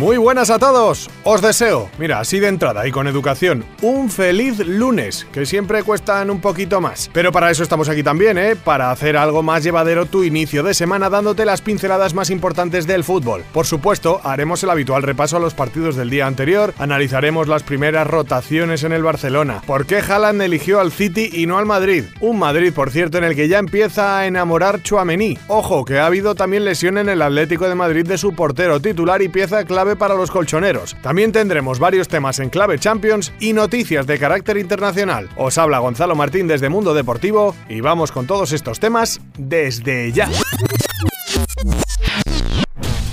Muy buenas a todos. Os deseo, mira, así de entrada y con educación, un feliz lunes, que siempre cuestan un poquito más. Pero para eso estamos aquí también, ¿eh? Para hacer algo más llevadero tu inicio de semana dándote las pinceladas más importantes del fútbol. Por supuesto, haremos el habitual repaso a los partidos del día anterior, analizaremos las primeras rotaciones en el Barcelona, por qué Haaland eligió al City y no al Madrid. Un Madrid, por cierto, en el que ya empieza a enamorar Chuamení. Ojo, que ha habido también lesión en el Atlético de Madrid de su portero titular y pieza clave para los colchoneros. También tendremos varios temas en clave Champions y noticias de carácter internacional. Os habla Gonzalo Martín desde Mundo Deportivo y vamos con todos estos temas desde ya.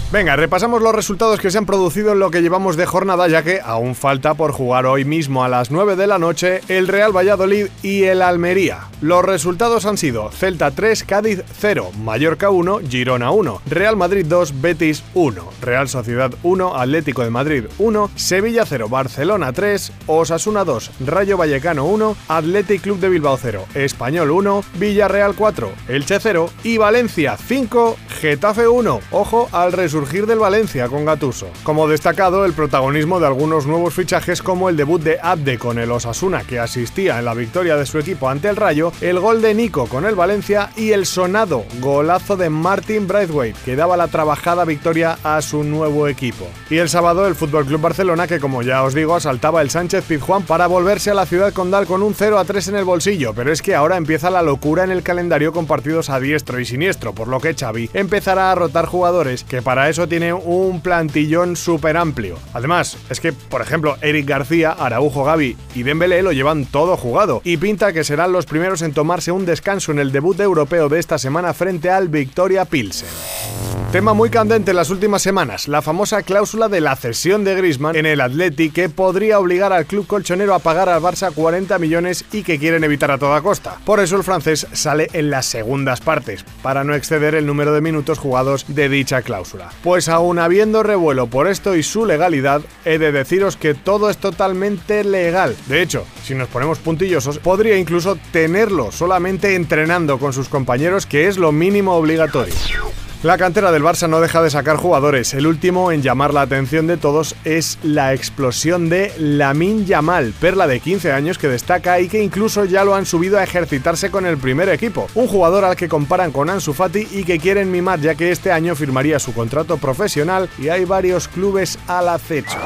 Venga, repasamos los resultados que se han producido en lo que llevamos de jornada, ya que aún falta por jugar hoy mismo a las 9 de la noche el Real Valladolid y el Almería. Los resultados han sido Celta 3, Cádiz 0, Mallorca 1, Girona 1, Real Madrid 2, Betis 1, Real Sociedad 1, Atlético de Madrid 1, Sevilla 0, Barcelona 3, Osasuna 2, Rayo Vallecano 1, Athletic Club de Bilbao 0, Español 1, Villarreal 4, Elche 0 y Valencia 5, Getafe 1. Ojo al resultado surgir del Valencia con Gatuso. Como destacado, el protagonismo de algunos nuevos fichajes como el debut de Abde con el Osasuna que asistía en la victoria de su equipo ante el Rayo, el gol de Nico con el Valencia y el sonado golazo de Martin Braithwaite que daba la trabajada victoria a su nuevo equipo. Y el sábado el Fútbol Club Barcelona que como ya os digo asaltaba el Sánchez Pizjuán para volverse a la ciudad condal con un 0 a 3 en el bolsillo, pero es que ahora empieza la locura en el calendario con partidos a diestro y siniestro, por lo que Xavi empezará a rotar jugadores que para eso tiene un plantillón súper amplio. Además, es que, por ejemplo, Eric García, Araujo Gaby y Dembélé lo llevan todo jugado y pinta que serán los primeros en tomarse un descanso en el debut europeo de esta semana frente al Victoria Pilsen. Tema muy candente en las últimas semanas, la famosa cláusula de la cesión de Griezmann en el Atleti que podría obligar al club colchonero a pagar al Barça 40 millones y que quieren evitar a toda costa. Por eso el francés sale en las segundas partes, para no exceder el número de minutos jugados de dicha cláusula. Pues aún habiendo revuelo por esto y su legalidad, he de deciros que todo es totalmente legal. De hecho, si nos ponemos puntillosos, podría incluso tenerlo solamente entrenando con sus compañeros, que es lo mínimo obligatorio. La cantera del Barça no deja de sacar jugadores. El último en llamar la atención de todos es la explosión de Lamin Yamal, perla de 15 años que destaca y que incluso ya lo han subido a ejercitarse con el primer equipo. Un jugador al que comparan con Ansu Fati y que quieren mimar ya que este año firmaría su contrato profesional y hay varios clubes al acecho.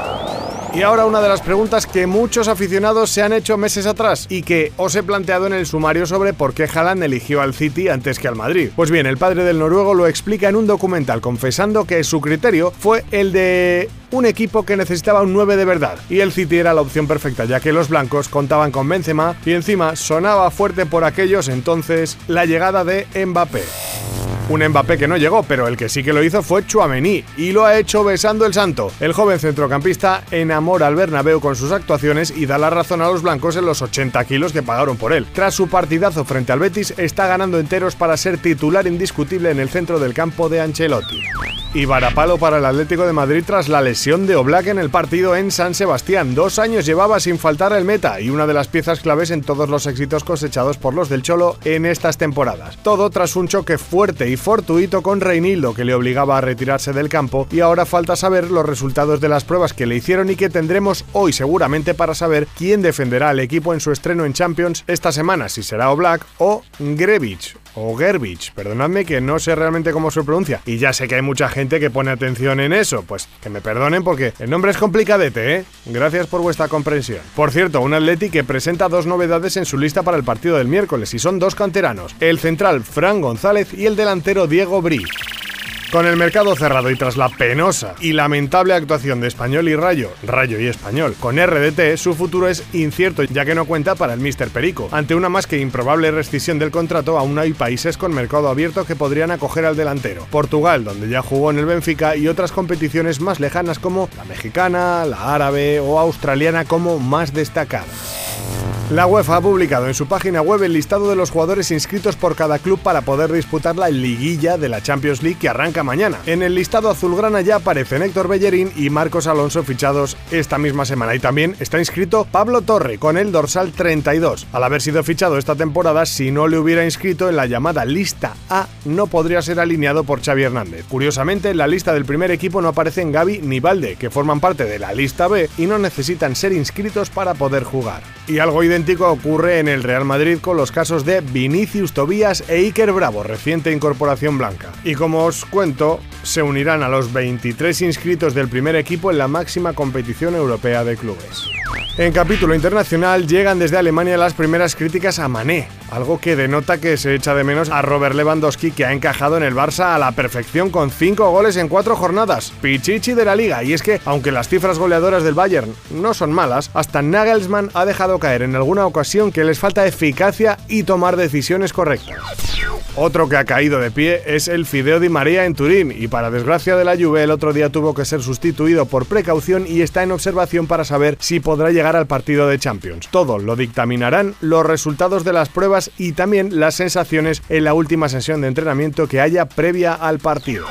Y ahora una de las preguntas que muchos aficionados se han hecho meses atrás y que os he planteado en el sumario sobre por qué Haaland eligió al City antes que al Madrid. Pues bien, el padre del noruego lo explica en un documental confesando que su criterio fue el de un equipo que necesitaba un 9 de verdad y el City era la opción perfecta ya que los blancos contaban con Benzema y encima sonaba fuerte por aquellos entonces la llegada de Mbappé. Un Mbappé que no llegó, pero el que sí que lo hizo fue Chuamení y lo ha hecho besando el santo. El joven centrocampista enamora al Bernabéu con sus actuaciones y da la razón a los blancos en los 80 kilos que pagaron por él. Tras su partidazo frente al Betis, está ganando enteros para ser titular indiscutible en el centro del campo de Ancelotti. Y varapalo para el Atlético de Madrid tras la lesión de Oblak en el partido en San Sebastián. Dos años llevaba sin faltar el meta y una de las piezas claves en todos los éxitos cosechados por los del Cholo en estas temporadas. Todo tras un choque fuerte y fortuito con Reinildo que le obligaba a retirarse del campo y ahora falta saber los resultados de las pruebas que le hicieron y que tendremos hoy seguramente para saber quién defenderá al equipo en su estreno en Champions esta semana, si será Oblak o Grevich o Gerbich, perdonadme que no sé realmente cómo se pronuncia y ya sé que hay mucha gente que pone atención en eso, pues que me perdonen porque el nombre es complicadete, ¿eh? Gracias por vuestra comprensión. Por cierto, un Atleti que presenta dos novedades en su lista para el partido del miércoles y son dos canteranos, el central Fran González y el delantero Diego Bri. Con el mercado cerrado y tras la penosa y lamentable actuación de Español y Rayo, Rayo y Español, con RDT, su futuro es incierto ya que no cuenta para el Mister Perico. Ante una más que improbable rescisión del contrato, aún hay países con mercado abierto que podrían acoger al delantero. Portugal, donde ya jugó en el Benfica, y otras competiciones más lejanas como la mexicana, la árabe o australiana como más destacadas. La UEFA ha publicado en su página web el listado de los jugadores inscritos por cada club para poder disputar la liguilla de la Champions League que arranca mañana. En el listado azulgrana ya aparecen Héctor Bellerín y Marcos Alonso fichados esta misma semana. Y también está inscrito Pablo Torre con el dorsal 32. Al haber sido fichado esta temporada, si no le hubiera inscrito en la llamada lista A, no podría ser alineado por Xavi Hernández. Curiosamente, en la lista del primer equipo no aparecen Gaby ni Valde, que forman parte de la lista B y no necesitan ser inscritos para poder jugar. Y algo ocurre en el Real Madrid con los casos de Vinicius Tobías e Iker Bravo, reciente incorporación blanca. Y como os cuento, se unirán a los 23 inscritos del primer equipo en la máxima competición europea de clubes. En capítulo internacional llegan desde Alemania las primeras críticas a Mané, algo que denota que se echa de menos a Robert Lewandowski que ha encajado en el Barça a la perfección con 5 goles en 4 jornadas, pichichi de la liga, y es que aunque las cifras goleadoras del Bayern no son malas, hasta Nagelsmann ha dejado caer en alguna ocasión que les falta eficacia y tomar decisiones correctas. Otro que ha caído de pie es el Fideo Di María en Turín y para desgracia de la Juve el otro día tuvo que ser sustituido por precaución y está en observación para saber si podrá llegar al partido de Champions. Todo lo dictaminarán los resultados de las pruebas y también las sensaciones en la última sesión de entrenamiento que haya previa al partido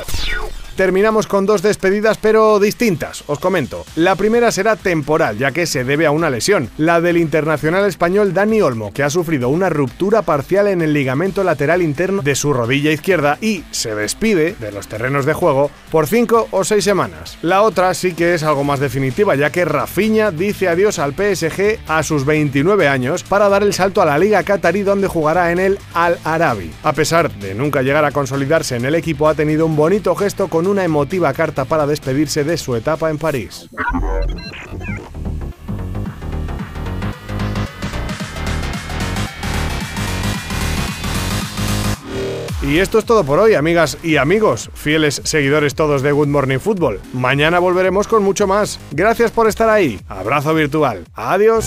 terminamos con dos despedidas pero distintas, os comento. La primera será temporal, ya que se debe a una lesión, la del internacional español Dani Olmo, que ha sufrido una ruptura parcial en el ligamento lateral interno de su rodilla izquierda y se despide de los terrenos de juego por cinco o seis semanas. La otra sí que es algo más definitiva, ya que Rafinha dice adiós al PSG a sus 29 años para dar el salto a la Liga Qatarí donde jugará en el Al Arabi. A pesar de nunca llegar a consolidarse en el equipo, ha tenido un bonito gesto con una emotiva carta para despedirse de su etapa en París. Y esto es todo por hoy, amigas y amigos, fieles seguidores todos de Good Morning Football. Mañana volveremos con mucho más. Gracias por estar ahí. Abrazo virtual. Adiós.